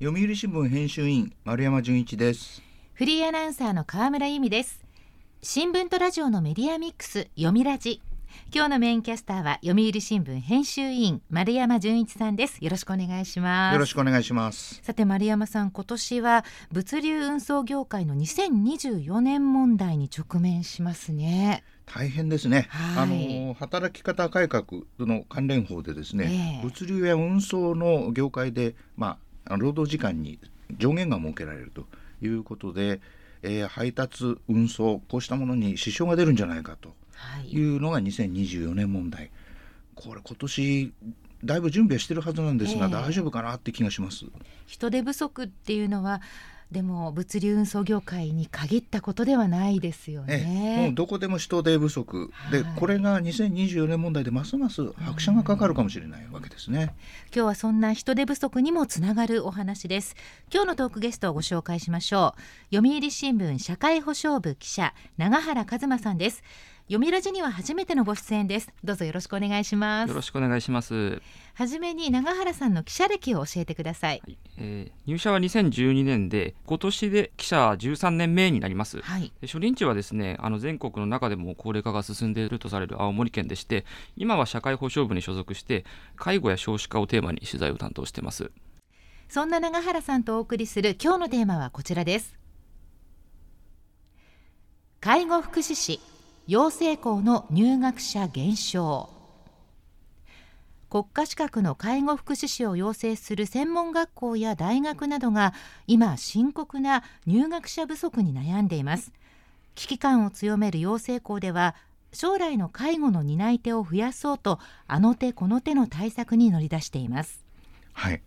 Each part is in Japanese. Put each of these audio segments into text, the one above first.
読売新聞編集員丸山純一です。フリーアナウンサーの河村由美です。新聞とラジオのメディアミックス読みラジ。今日のメインキャスターは読売新聞編集員丸山純一さんです。よろしくお願いします。よろしくお願いします。さて丸山さん今年は物流運送業界の2024年問題に直面しますね。大変ですね、はい、あの働き方改革の関連法でですね、えー、物流や運送の業界でまあ労働時間に上限が設けられるということで、えー、配達運送こうしたものに支障が出るんじゃないかとい。うのが2024年問題、これ今年だいぶ準備はしてるはずなんですが、えー、大丈夫かなって気がします。人手不足っていうのはでも物流運送業界に限ったことではないですよね。もうどこでも人手不足、はい、でこれが2024年問題でますます拍車がかかるかもしれないわけですね。今日はそんな人手不足にもつながるお話です。今日のトークゲストをご紹介しましょう。読売新聞社会保障部記者永原和馬さんです。読みラジには初めてのご出演です。どうぞよろしくお願いします。よろしくお願いします。はじめに長原さんの記者歴を教えてください、はい、えー、入社は2012年で今年で記者13年目になります、はい、初任地はですねあの全国の中でも高齢化が進んでいるとされる青森県でして今は社会保障部に所属して介護や少子化をテーマに取材を担当してます。そんな長原さんとお送りする今日のテーマはこちらです。介護福祉士養成校の入学者減少。国家資格の介護福祉士を養成する専門学校や大学などが今深刻な入学者不足に悩んでいます。危機感を強める養成校では将来の介護の担い手を増やそうとあの手この手の対策に乗り出しています。はい。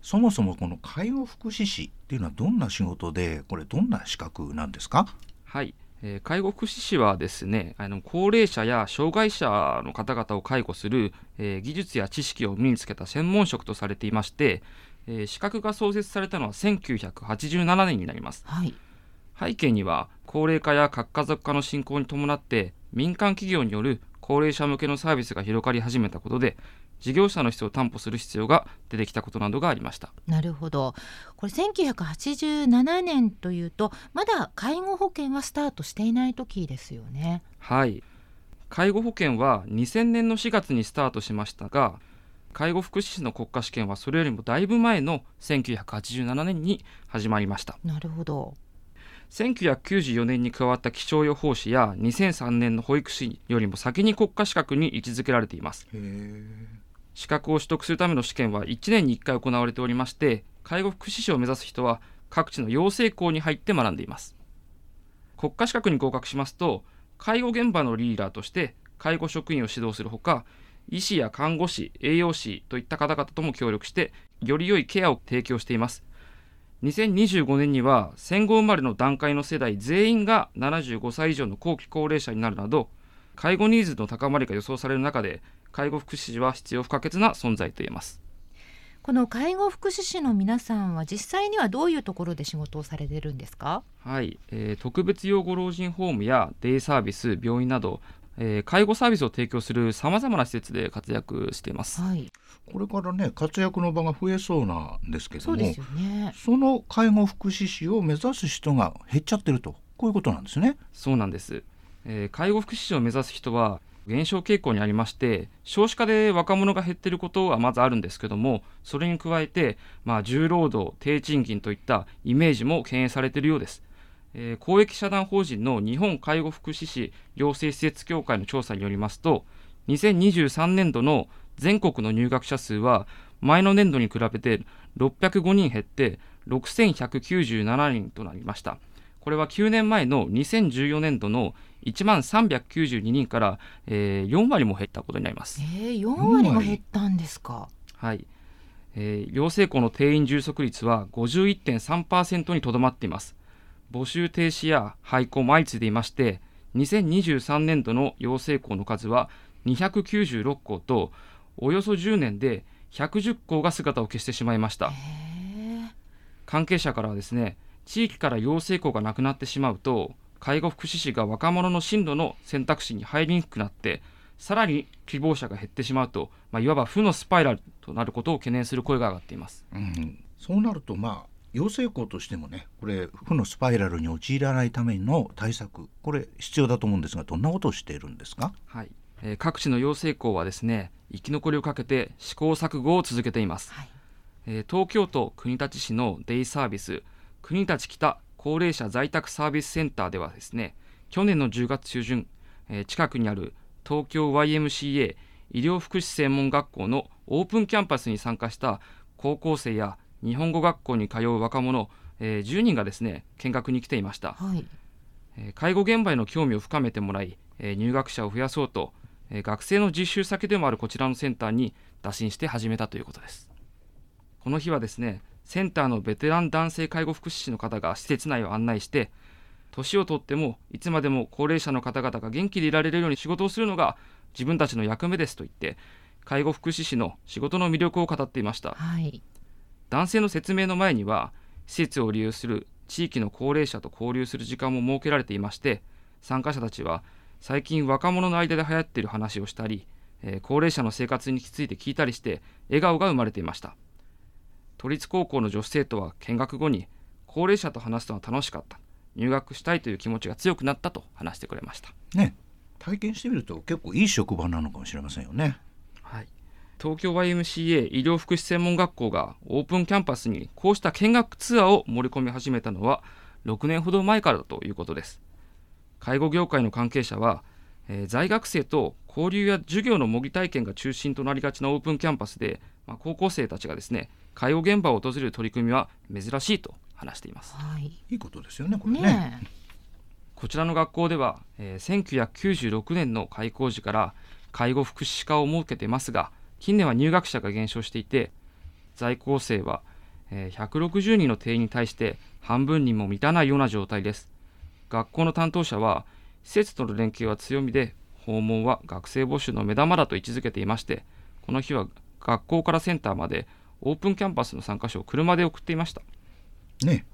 そもそもこの介護福祉士っていうのはどんな仕事でこれどんな資格なんですか？はいえ介護福祉士はですねあの高齢者や障害者の方々を介護する、えー、技術や知識を身につけた専門職とされていまして、えー、資格が創設されたのは1987年になります、はい、背景には高齢化や核家族化の進行に伴って民間企業による高齢者向けのサービスが広がり始めたことで事業者の質を担保する必要が出てきたことなどがありました。なるほど。これ1987年というとまだ介護保険はスタートしていない時ですよね。はい。介護保険は2000年の4月にスタートしましたが介護福祉士の国家試験はそれよりもだいぶ前の1987年に始まりました。なるほど。1994年に加わった気象予報士や2003年の保育士よりも先に国家資格に位置づけられています資格を取得するための試験は1年に1回行われておりまして介護福祉士を目指す人は各地の養成校に入って学んでいます。国家資格に合格しますと介護現場のリーダーとして介護職員を指導するほか医師や看護師栄養士といった方々とも協力してより良いケアを提供しています。2025年には戦後生まれの段階の世代全員が75歳以上の後期高齢者になるなど介護ニーズの高まりが予想される中で介護福祉士は必要不可欠な存在と言えます。この介護福祉士の皆さんは実際にはどういうところで仕事をされてるんですか？はい、えー、特別養護老人ホームやデイサービス病院など、えー、介護サービスを提供するさまざまな施設で活躍しています、はい、これからね活躍の場が増えそうなんですけどもそ、ね、その介護福祉士を目指す人が減っちゃってるとこういうことなんですね。そうなんです、えー、介護福祉士を目指す人は減少傾向にありまして少子化で若者が減っていることはまずあるんですけどもそれに加えて、まあ、重労働低賃金といったイメージも懸念されているようです、えー、公益社団法人の日本介護福祉士養成施設協会の調査によりますと2023年度の全国の入学者数は前の年度に比べて605人減って6197人となりました。これは9年前の2014年度の1万392人から、えー、4割も減ったことになります。えー、4割も減ったんですか？はい、えー、養成校の定員充足率は51.3%にとどまっています。募集停止や廃校も相次いでいまして、2023年度の養成校の数は296校と、およそ10年で110校が姿を消してしまいました。関係者からはですね、地域から養成校がなくなってしまうと介護福祉士が若者の進路の選択肢に入りにくくなってさらに希望者が減ってしまうと、まあ、いわば負のスパイラルとなることを懸念する声が上がっています、うん、そうなるとまあ養成校としてもねこれ負のスパイラルに陥らないための対策これ必要だと思うんですがどんなことをしているんですか、はい。えー、各地の養成校はですね生き残りをかけて試行錯誤を続けています、はい、えー、東京都国立市のデイサービス国立北高齢者在宅サービスセンターではですね去年の10月中旬、えー、近くにある東京 YMCA 医療福祉専門学校のオープンキャンパスに参加した高校生や日本語学校に通う若者、えー、10人がですね見学に来ていました、はい、えー、介護現場への興味を深めてもらい、えー、入学者を増やそうと、えー、学生の実習先でもあるこちらのセンターに打診して始めたということです。この日はですねセンターのベテラン男性介護福祉士の方が施設内を案内して年をとってもいつまでも高齢者の方々が元気でいられるように仕事をするのが自分たちの役目ですと言って介護福祉士の仕事の魅力を語っていました、はい、男性の説明の前には施設を利用する地域の高齢者と交流する時間も設けられていまして参加者たちは最近若者の間で流行っている話をしたり、えー、高齢者の生活について聞いたりして笑顔が生まれていました都立高校の女子生徒は見学後に高齢者と話すのは楽しかった。入学したいという気持ちが強くなったと話してくれました。ね。体験してみると結構いい職場なのかもしれませんよね。はい。東京 YMCA 医療福祉専門学校がオープンキャンパスにこうした見学ツアーを盛り込み始めたのは6年ほど前からだということです。介護業界の関係者は、えー、在学生と交流や授業の模擬体験が中心となりがちなオープンキャンパスで、まあ、高校生たちがですね介護現場を訪れる取り組みは珍しいと話しています、はい、いいことですよねこれね。ねこちらの学校では、えー、1996年の開校時から介護福祉士科を設けていますが近年は入学者が減少していて在校生は、えー、160人の定員に対して半分にも満たないような状態です。学校の担当者は施設との連携は強みで訪問は学生募集の目玉だと位置づけていましてこの日は学校からセンターまでオープンキャンパスの参加者を車で送っていました。ね。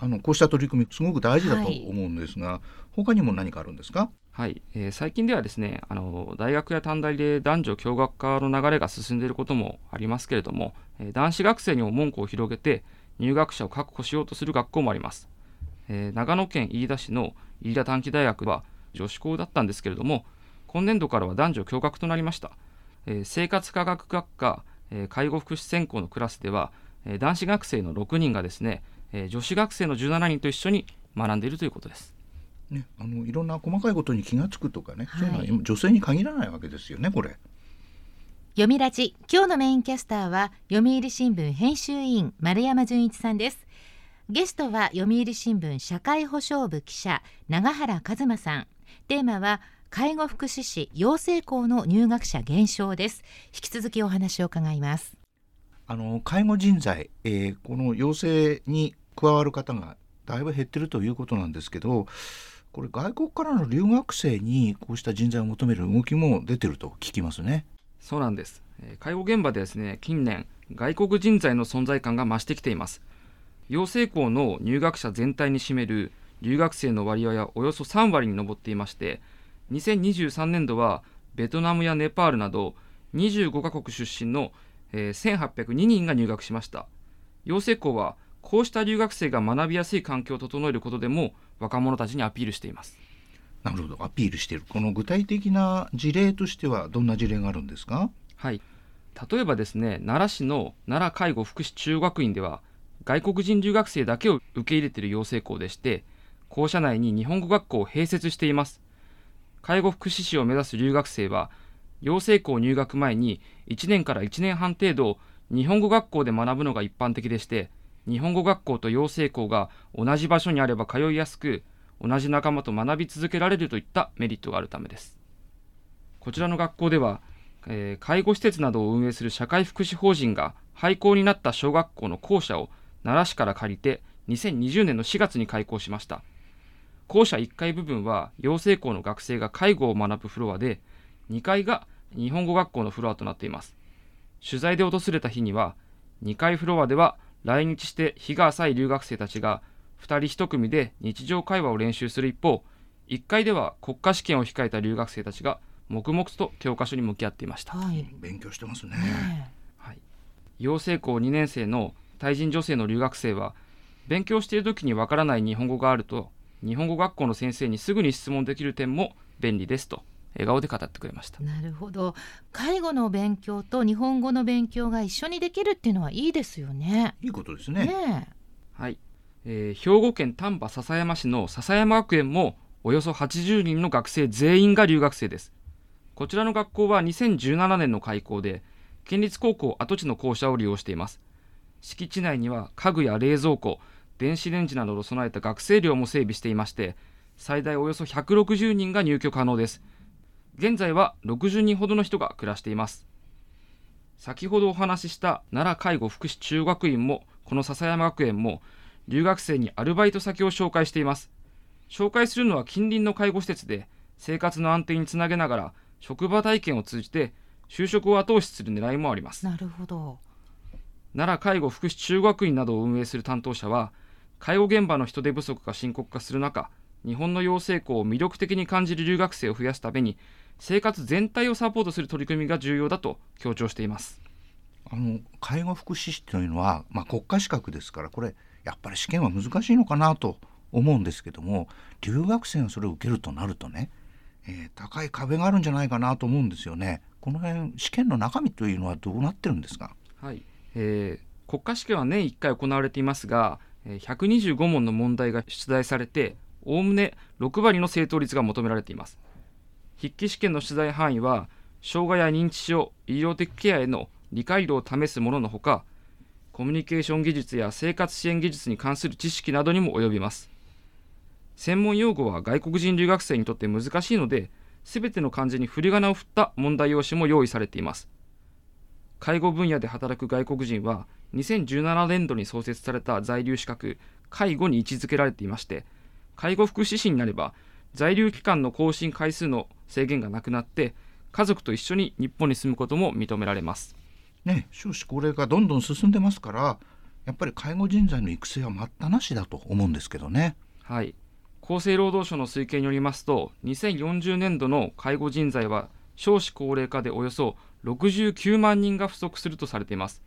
あのこうした取り組みすごく大事だと思うんですが、はい、他にも何かあるんですか？はい、えー、最近ではですねあの大学や短大で男女共学化の流れが進んでいることもありますけれども、えー、男子学生にも門戸を広げて入学者を確保しようとする学校もあります、えー、長野県飯田市の飯田短期大学は女子校だったんですけれども今年度からは男女共学となりました、え生活科学学科、え介護福祉専攻のクラスでは、え男子学生の6人がですね、え女子学生の17人と一緒に学んでいるということです。ね、あのいろんな細かいことに気が付くとかね、はい、そういうのは女性に限らないわけですよねこれ。読みラジ。今日のメインキャスターは読売新聞編集委員丸山純一さんです。ゲストは読売新聞社会保障部記者永原一馬さん。テーマは介護福祉士養成校の入学者減少です引き続きお話を伺いますあの介護人材、えー、この養成に加わる方がだいぶ減ってるということなんですけどこれ外国からの留学生にこうした人材を求める動きも出てると聞きますね。そうなんです。介護現場でですね、近年外国人材の存在感が増してきています。養成校の入学者全体に占める留学生の割合はおよそ3割に上っていまして、2023年度はベトナムやネパールなど25カ国出身の、えー、1802人が入学しました。養成校はこうした留学生が学びやすい環境を整えることでも若者たちにアピールしています。なるほど。アピールしている。この具体的な事例としてはどんな事例があるんですか？はい。例えばですね奈良市の奈良介護福祉中学院では外国人留学生だけを受け入れている養成校でして校舎内に日本語学校を併設しています介護福祉士を目指す留学生は養成校入学前に1年から1年半程度日本語学校で学ぶのが一般的でして日本語学校と養成校が同じ場所にあれば通いやすく同じ仲間と学び続けられるといったメリットがあるためです。こちらの学校では、えー、介護施設などを運営する社会福祉法人が廃校になった小学校の校舎を奈良市から借りて2020年の4月に開校しました。校舎1階部分は養成校の学生が介護を学ぶフロアで2階が日本語学校のフロアとなっています。取材で訪れた日には2階フロアでは来日して日が浅い留学生たちが2人1組で日常会話を練習する一方1階では国家試験を控えた留学生たちが黙々と教科書に向き合っていました、はい、勉強してますね、はい、養成校2年生のタイ人女性の留学生は勉強している時にわからない日本語があると日本語学校の先生にすぐに質問できる点も便利ですと笑顔で語ってくれました。なるほど。介護の勉強と日本語の勉強が一緒にできるっていうのはいいですよね。いいことですね、ね、はい、えー、兵庫県丹波篠山市の篠山学園もおよそ80人の学生全員が留学生です。こちらの学校は2017年の開校で県立高校跡地の校舎を利用しています。敷地内には家具や冷蔵庫電子レンジなどを備えた学生寮も整備していまして最大およそ160人が入居可能です。現在は60人ほどの人が暮らしています。先ほどお話しした奈良介護福祉中学院もこの笹山学園も留学生にアルバイト先を紹介しています。紹介するのは近隣の介護施設で生活の安定につなげながら職場体験を通じて就職を後押しする狙いもあります。なるほど。奈良介護福祉中学院などを運営する担当者は介護現場の人手不足が深刻化する中日本の養成校を魅力的に感じる留学生を増やすために生活全体をサポートする取り組みが重要だと強調しています。あの介護福祉士というのは、まあ、国家資格ですからこれやっぱり試験は難しいのかなと思うんですけども留学生がそれを受けるとなるとね、えー、高い壁があるんじゃないかなと思うんですよね。この辺試験の中身というのはどうなってるんですか、はい。えー、国家試験は年1回行われていますが125問の問題が出題されておおむね6割の正答率が求められています。筆記試験の取材範囲は障害や認知症医療的ケアへの理解度を試すもののほかコミュニケーション技術や生活支援技術に関する知識などにも及びます。専門用語は外国人留学生にとって難しいので全ての漢字に振り仮名を振った問題用紙も用意されています。介護分野で働く外国人は2017年度に創設された在留資格介護に位置づけられていまして介護福祉士になれば在留期間の更新回数の制限がなくなって家族と一緒に日本に住むことも認められます。ね少子高齢化どんどん進んでますからやっぱり介護人材の育成は待ったなしだと思うんですけどね。はい。厚生労働省の推計によりますと2040年度の介護人材は少子高齢化でおよそ69万人が不足するとされています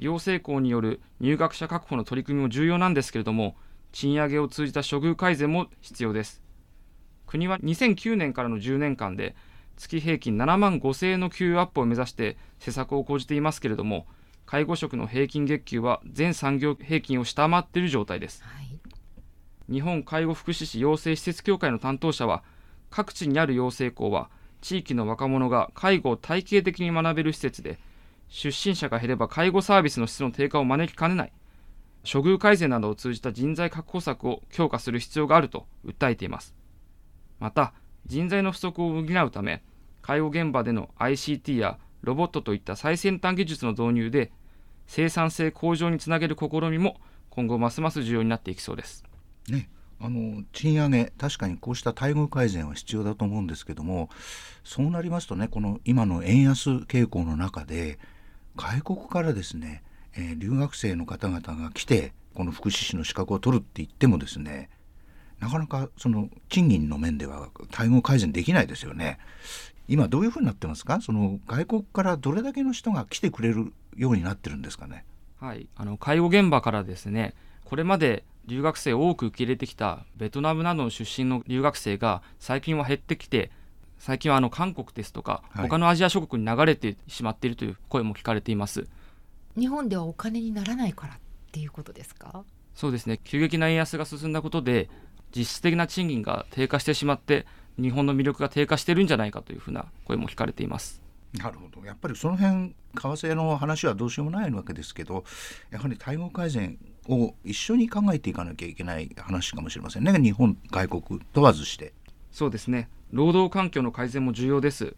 養成校による入学者確保の取り組みも重要なんですけれども賃上げを通じた処遇改善も必要です。国は2009年からの10年間で月平均7万5000円の給与アップを目指して施策を講じていますけれども介護職の平均月給は全産業平均を下回っている状態です、はい、日本介護福祉士養成施設協会の担当者は各地にある養成校は地域の若者が介護を体系的に学べる施設で出身者が減れば介護サービスの質の低下を招きかねない処遇改善などを通じた人材確保策を強化する必要があると訴えていますまた人材の不足を補うため介護現場での ICT やロボットといった最先端技術の導入で生産性向上につなげる試みも今後ますます重要になっていきそうです。ね、あの賃上げ確かにこうした待遇改善は必要だと思うんですけどもそうなりますとねこの今の円安傾向の中で外国からですね、えー、留学生の方々が来てこの福祉士の資格を取るって言ってもですねなかなかその賃金の面では待遇改善できないですよね。今どういうふうになってますか？その外国からどれだけの人が来てくれるようになってるんですかね？はい、あの介護現場からですねこれまで留学生を多く受け入れてきたベトナムなどの出身の留学生が最近は減ってきて最近はあの韓国ですとか、他のアジア諸国に流れてしまっているという声も聞かれています。日本ではお金にならないからっていうことですか？そうですね。急激な円安が進んだことで実質的な賃金が低下してしまって日本の魅力が低下してるんじゃないかというふうな声も聞かれています。なるほど。やっぱりその辺為替の話はどうしようもないわけですけどやはり待遇改善を一緒に考えていかなきゃいけない話かもしれませんね。日本外国問わずしてそうですね。労働環境の改善も重要です。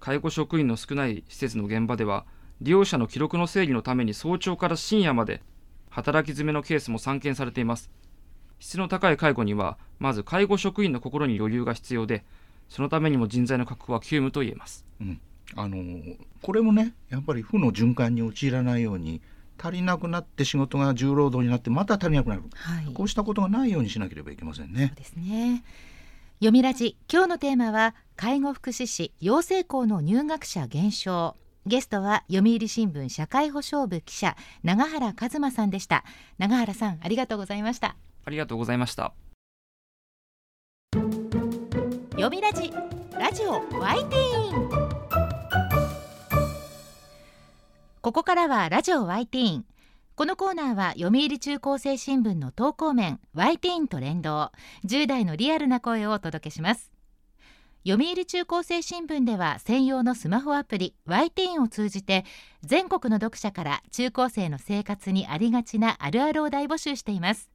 介護職員の少ない施設の現場では利用者の記録の整理のために早朝から深夜まで働き詰めのケースも散見されています。質の高い介護にはまず介護職員の心に余裕が必要でそのためにも人材の確保は急務と言えます、うん、あのこれもねやっぱり負の循環に陥らないように足りなくなって仕事が重労働になってまた足りなくなる、はい、こうしたことがないようにしなければいけませんね。そうですね読みラジ。今日のテーマは介護福祉士養成校の入学者減少。ゲストは読売新聞社会保障部記者長原一馬さんでした。長原さんありがとうございました。ありがとうございました。読みラジ。ラジオワイティーン。ここからはラジオワイティーンこのコーナーは読売中高生新聞の投稿面ワイティーンと連動10代のリアルな声をお届けします。読売中高生新聞では専用のスマホアプリ y ティーンを通じて全国の読者から中高生の生活にありがちなあるあるを大募集しています。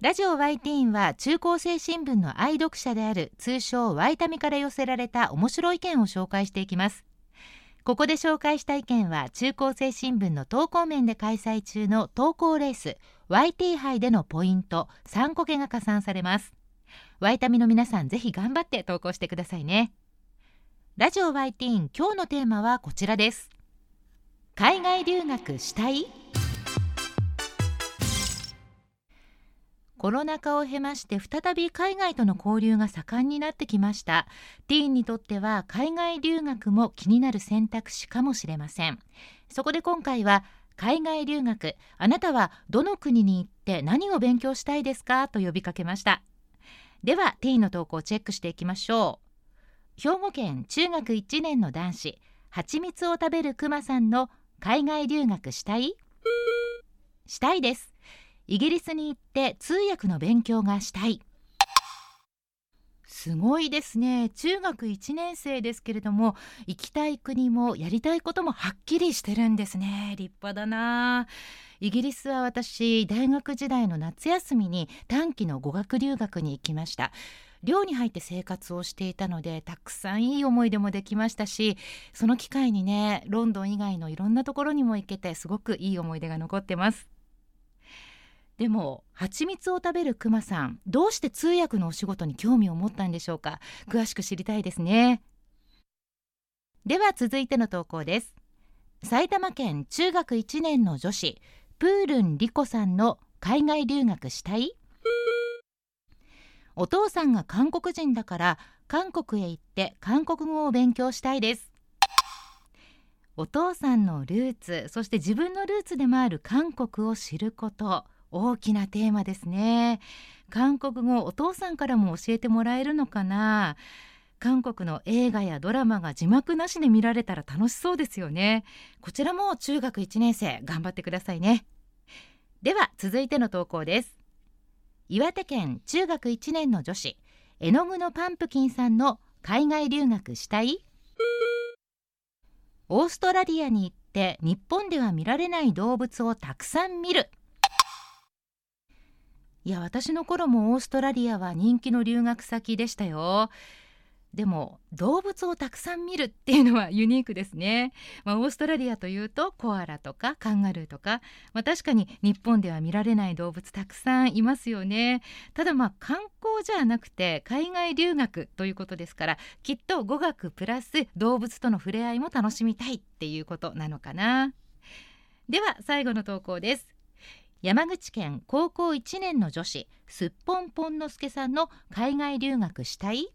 ラジオ y ティーンは中高生新聞の愛読者である通称 y タミから寄せられた面白い意見を紹介していきます。ここで紹介した意見は中高生新聞の投稿面で開催中の投稿レース YT 杯でのポイント3個けが加算されます。ワイタミの皆さんぜひ頑張って投稿してくださいね。ラジオ YT 今日のテーマはこちらです。海外留学したい？コロナ禍を経まして再び海外との交流が盛んになってきました。ティーンにとっては海外留学も気になる選択肢かもしれません。そこで今回は海外留学あなたはどの国に行って何を勉強したいですか？と呼びかけました。ではティーンの投稿をチェックしていきましょう。兵庫県中学1年の男子蜂蜜を食べるクマさんの海外留学したい？したいです。イギリスに行って通訳の勉強がしたい。すごいですね。中学1年生ですけれども行きたい国もやりたいこともはっきりしてるんですね。立派だな。イギリスは私大学時代の夏休みに短期の語学留学に行きました。寮に入って生活をしていたのでたくさんいい思い出もできましたしその機会にねロンドン以外のいろんなところにも行けてすごくいい思い出が残ってます。でも蜂蜜を食べるクマさんどうして通訳のお仕事に興味を持ったんでしょうか？詳しく知りたいですね。では続いての投稿です。埼玉県中学1年の女子プールンリコさんの海外留学したい？お父さんが韓国人だから韓国へ行って韓国語を勉強したいです。お父さんのルーツそして自分のルーツでもある韓国を知ること。大きなテーマですね。韓国語お父さんからも教えてもらえるのかな？韓国の映画やドラマが字幕なしで見られたら楽しそうですよね。こちらも中学1年生頑張ってくださいね。では続いての投稿です。岩手県中学1年の女子絵の具のパンプキンさんの海外留学したい？オーストラリアに行って日本では見られない動物をたくさん見る。いや私の頃もオーストラリアは人気の留学先でしたよ。でも動物をたくさん見るっていうのはユニークですね、まあ、オーストラリアというとコアラとかカンガルーとか、まあ、確かに日本では見られない動物たくさんいますよね。ただまあ観光じゃなくて海外留学ということですからきっと語学プラス動物との触れ合いも楽しみたいっていうことなのかな。では最後の投稿です。山口県高校1年の女子すっぽんぽんのすけさんの海外留学したい？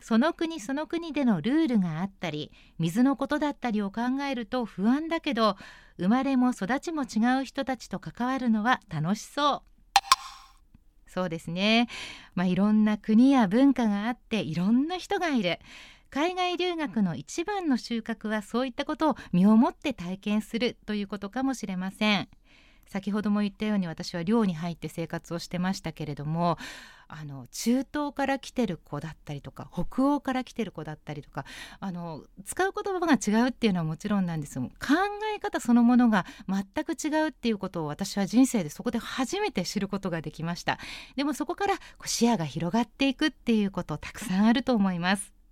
その国その国でのルールがあったり水のことだったりを考えると不安だけど生まれも育ちも違う人たちと関わるのは楽しそう。そうですね。まあいろんな国や文化があっていろんな人がいる。海外留学の一番の収穫はそういったことを身をもって体験するということかもしれません。先ほども言ったように私は寮に入って生活をしてましたけれどもあの中東から来てる子だったりとか北欧から来てる子だったりとかあの使う言葉が違うっていうのはもちろんなんです。が考え方そのものが全く違うっていうことを私は人生でそこで初めて知ることができました。でもそこから視野が広がっていくっていうことたくさんあると思います。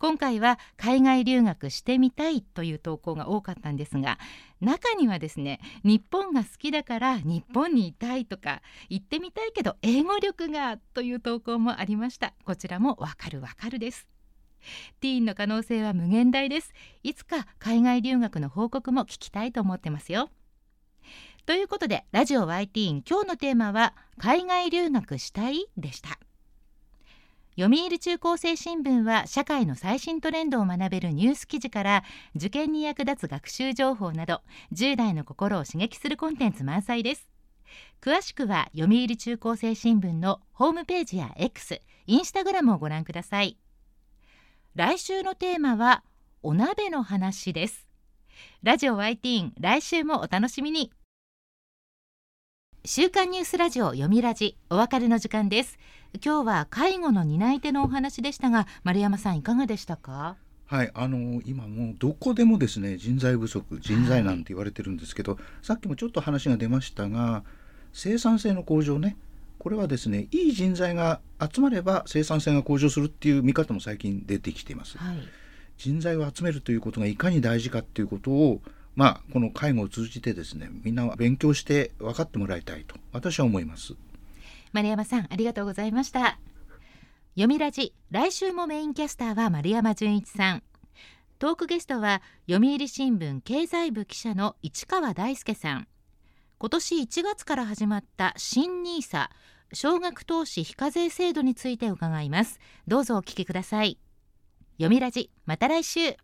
今回は海外留学してみたいという投稿が多かったんですが中にはですね日本が好きだから日本にいたいとか行ってみたいけど英語力がという投稿もありました。こちらもわかるわかるです。ティーンの可能性は無限大です。いつか海外留学の報告も聞きたいと思ってますよ。ということでラジオ Y ティーン今日のテーマは海外留学したいでした。読売中高生新聞は社会の最新トレンドを学べるニュース記事から受験に役立つ学習情報など10代の心を刺激するコンテンツ満載です。詳しくは読売中高生新聞のホームページや X、インスタグラムをご覧ください。来週のテーマはお鍋の話です。ラジオ YT 来週もお楽しみに。週刊ニュースラジオ読みラジお別れの時間です。今日は介護の担い手のお話でしたが丸山さんいかがでしたか？はいあの今もうどこでもですね人材不足人材なんて言われてるんですけど、はい、さっきもちょっと話が出ましたが生産性の向上ねこれはですねいい人材が集まれば生産性が向上するっていう見方も最近出てきています、はい、人材を集めるということがいかに大事かっていうことをまあ、この介護を通じてですねみんな勉強して分かってもらいたいと私は思います。丸山さんありがとうございました。読みラジ来週もメインキャスターは丸山純一さん。トークゲストは読売新聞経済部記者の市川大輔さん。今年1月から始まった新ニーサ少額投資非課税制度について伺います。どうぞお聞きください。読みラジまた来週。